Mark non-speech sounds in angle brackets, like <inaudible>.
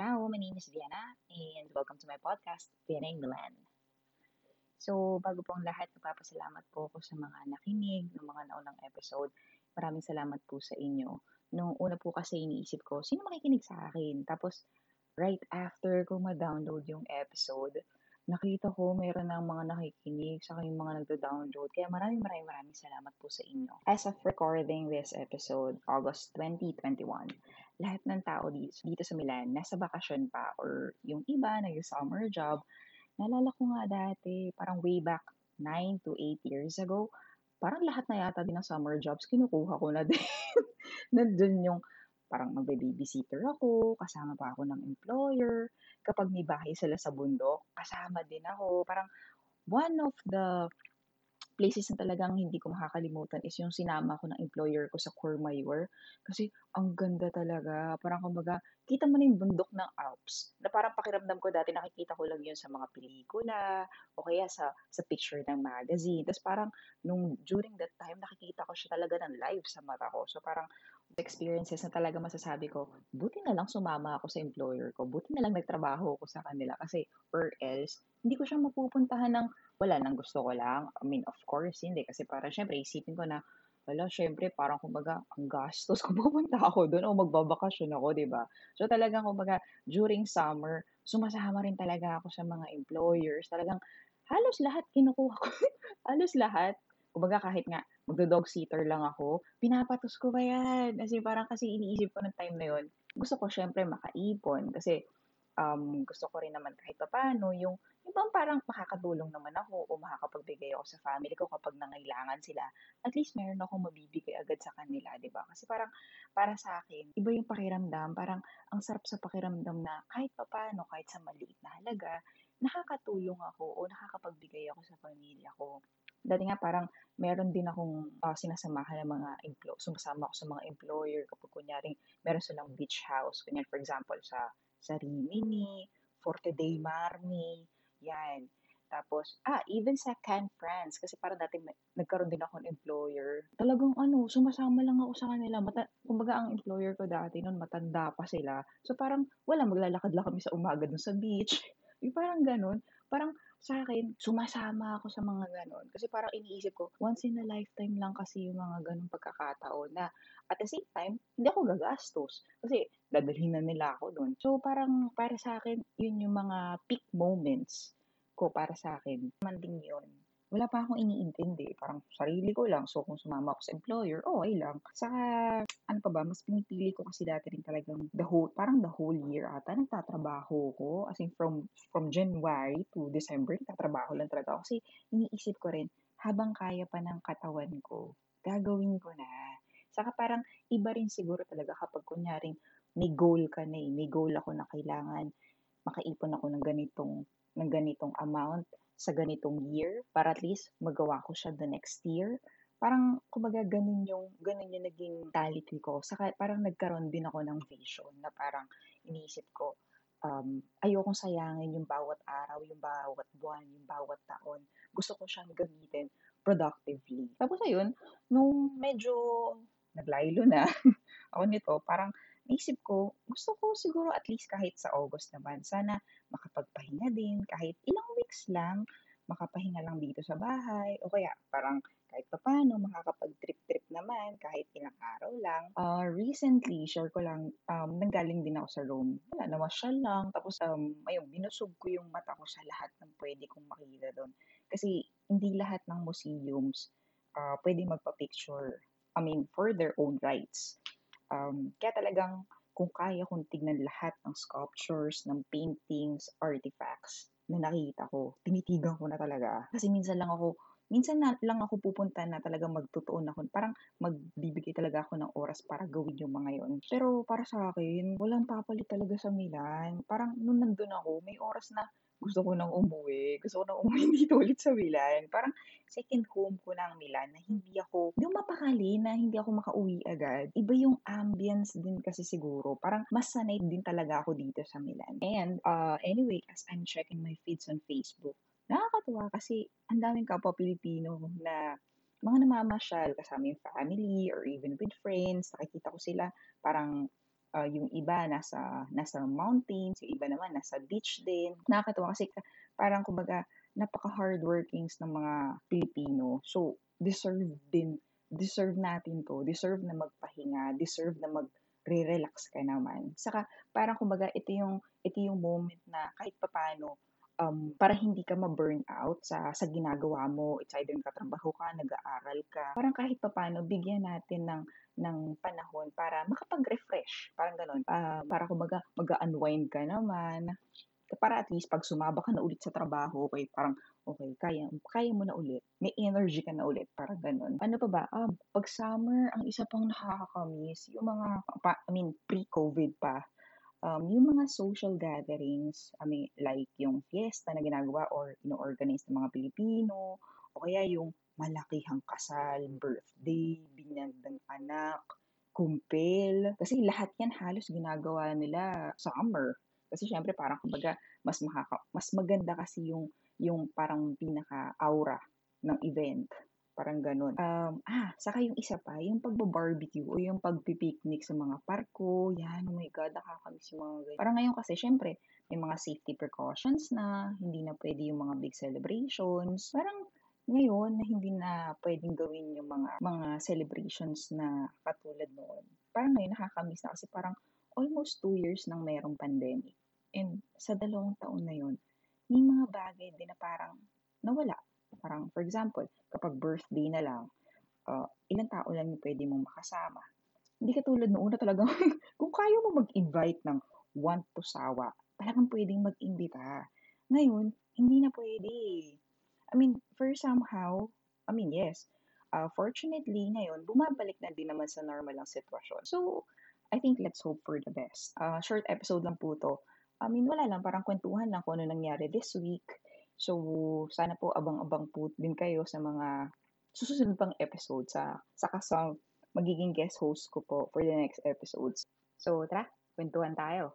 Ciao, my name is Vienna and welcome to my podcast, Vienna in Milan. So, bago po ang lahat, nagpapasalamat po ako sa mga nakinig ng mga naunang episode. Maraming salamat po sa inyo. Nung una po kasi iniisip ko, sino makikinig sa akin? Tapos, right after ko ma-download yung episode, nakita ko meron ng mga nakikinig sa yung mga nagda-download. Kaya maraming maraming maraming salamat po sa inyo. As of recording this episode, August 2021, lahat ng tao dito, dito sa Milan, nasa bakasyon pa or yung iba, nag-summer job. Naalala ko nga dati, parang way back 9 to 8 years ago, parang lahat na yata din ng summer jobs, kinukuha ko na <laughs> din. Nandun yung parang magbe-babysitter ako, kasama pa ako ng employer. Kapag may bahay sila sa bundok, kasama din ako. Parang one of the places na talagang hindi ko makakalimutan is yung sinama ko ng employer ko sa Courmayeur. Kasi ang ganda talaga. Parang kumbaga, kita mo na yung bundok ng Alps. Na parang pakiramdam ko dati, nakikita ko lang yun sa mga pelikula o kaya sa, sa picture ng magazine. Tapos parang nung during that time, nakikita ko siya talaga ng live sa mata ko. So parang experiences na talaga masasabi ko, buti na lang sumama ako sa employer ko. Buti na lang nagtrabaho ako sa kanila. Kasi or else, hindi ko siya mapupuntahan ng wala nang gusto ko lang. I mean, of course, hindi. Kasi para syempre, isipin ko na, wala, syempre, parang kumbaga, ang gastos kung <laughs> pupunta ako doon o magbabakasyon ako, di ba? So talagang kumbaga, during summer, sumasama rin talaga ako sa mga employers. Talagang halos lahat kinukuha ko. <laughs> halos lahat. Kumbaga kahit nga magdo-dog sitter lang ako, pinapatos ko ba yan? Kasi parang kasi iniisip ko ng time na yon gusto ko syempre makaipon kasi um, gusto ko rin naman kahit pa paano yung yung bang parang makakatulong naman ako o makakapagbigay ako sa family ko kapag nangailangan sila, at least meron akong mabibigay agad sa kanila, di ba? Kasi parang, para sa akin, iba yung pakiramdam, parang ang sarap sa pakiramdam na kahit pa paano, kahit sa maliit na halaga, nakakatulong ako o nakakapagbigay ako sa pamilya ko. Dati nga parang meron din akong uh, sinasamahan ng mga employer, sumasama ako sa mga employer kapag kunyaring meron silang beach house. Kunyari, for example, sa, sa Rimini, Forte dei Marmi, yan. Tapos, ah, even sa Can France, kasi parang dati may, nagkaroon din ako ng employer. Talagang ano, sumasama lang ako sa kanila. Mata, kumbaga ang employer ko dati noon, matanda pa sila. So parang, wala, maglalakad lang kami sa umaga dun sa beach. <laughs> Yung parang ganun. Parang sa akin, sumasama ako sa mga ganon. Kasi parang iniisip ko, once in a lifetime lang kasi yung mga ganong pagkakataon na at the same time, hindi ako gagastos. Kasi dadalhin na nila ako doon. So parang para sa akin, yun yung mga peak moments ko para sa akin. Man din yun wala pa akong iniintindi. Parang sarili ko lang. So, kung sumama ako sa employer, okay lang. Sa, ano pa ba, mas pinipili ko kasi dati rin talagang the whole, parang the whole year ata, nagtatrabaho ko. As in, from, from January to December, nagtatrabaho lang talaga ako. Kasi iniisip ko rin, habang kaya pa ng katawan ko, gagawin ko na. Saka parang iba rin siguro talaga kapag kunyaring may goal ka na eh. May goal ako na kailangan makaipon ako ng ganitong ng ganitong amount sa ganitong year para at least magawa ko siya the next year. Parang, kumbaga, ganun yung, ganun yung naging mentality ko. Saka, parang nagkaroon din ako ng vision na parang iniisip ko, um, ayokong sayangin yung bawat araw, yung bawat buwan, yung bawat taon. Gusto ko siyang gamitin productively. Tapos ayun, nung medyo naglaylo na <laughs> ako nito, parang naisip ko, gusto ko siguro at least kahit sa August naman, sana makapagpahinga din, kahit ilang weeks lang, makapahinga lang dito sa bahay, o kaya parang kahit pa paano, makakapag-trip-trip naman, kahit ilang araw lang. Uh, recently, share ko lang, um, nanggaling din ako sa Rome. Wala, namasyal lang. Tapos, um, ayun, binusog ko yung mata ko sa lahat ng pwede kong makita doon. Kasi, hindi lahat ng museums uh, pwede magpa-picture. I mean, for their own rights. Um, kaya talagang kung kaya kong tignan lahat ng sculptures, ng paintings, artifacts na nakita ko, tinitigan ko na talaga. Kasi minsan lang ako, minsan na lang ako pupunta na talaga magtutuon ako. Parang magbibigay talaga ako ng oras para gawin yung mga yon. Pero para sa akin, walang papalit talaga sa Milan. Parang nung nandun ako, may oras na gusto ko nang umuwi. Gusto ko nang umuwi <laughs> dito ulit sa Milan. Parang second home ko na ang Milan na hindi ako, hindi na hindi ako makauwi agad. Iba yung ambience din kasi siguro. Parang mas sanay din talaga ako dito sa Milan. And uh, anyway, as I'm checking my feeds on Facebook, nakakatuwa kasi ang daming kapwa Pilipino na mga namamasyal kasama yung family or even with friends. Nakikita ko sila parang ah, yung iba nasa nasa mountains, yung iba naman nasa beach din. Nakakatuwa kasi ka parang kumbaga napaka-hardworkings ng mga Pilipino. So, deserve din deserve natin 'to, deserve na magpahinga, deserve na magre-relax ka naman. Saka parang kumbaga ito yung ito yung moment na kahit papaano, um, para hindi ka ma-burnout sa sa ginagawa mo. It's either nagtatrabaho ka, nag-aaral ka, parang kahit papaano bigyan natin ng ng panahon para makapag-refresh, parang gano'n. Ah, para kumbaga mag-a-unwind ka naman, para at least 'pag sumabak ka na ulit sa trabaho, okey parang, okey kaya kaya mo na ulit, may energy ka na ulit, parang gano'n. Ano pa ba, um, 'pag summer ang isa pang nakaka-miss yung mga pa I mean pre-COVID pa, um, yung mga social gatherings, I mean like yung fiesta na ginagawa or ino-organize ng mga Pilipino o kaya yung malakihang kasal, birthday, binyag ng anak, kumpil. Kasi lahat yan halos ginagawa nila summer. Kasi siyempre parang kumbaga mas makaka mas maganda kasi yung yung parang pinaka-aura ng event, parang gano'n. Um, ah, saka yung isa pa, yung pagba-barbecue o yung pagpi-picnic sa mga parko, yan, oh my God, nakaka-miss yung mga ganyan. Parang ngayon kasi siyempre may mga safety precautions na, hindi na puwede yung mga big celebrations. Parang ngayon na hindi na puwedeng gawin yung mga mga celebrations na katulad noon. Parang ngayon nakaka-miss na kasi parang almost 2 years nang merong pandemic. And sa dalawang taon na yun, may mga bagay din na parang nawala. Parang for example, kapag birthday na lang, ah, ilang tao lang yung puwede mong makasama. Hindi katulad noon na talagang <laughs> kung kaya mo mag-invite ng want to sawa, talagang puwedeng mag-imbita. Ngayon, hindi na puwede. I mean, for somehow, I mean, yes, ah, fortunately ngayon bumabalik na din naman sa normal ang sitwasyon. So, I think let's hope for the best. Ah, short episode lang po 'to. I mean, wala lang, parang kuwentuhan lang kung ano nangyari this week. So, sana po abang-abang po din kayo sa mga susunod pang episode sa saka sa magiging guest host ko po for the next episodes. So, tara, kuwentuhan tayo.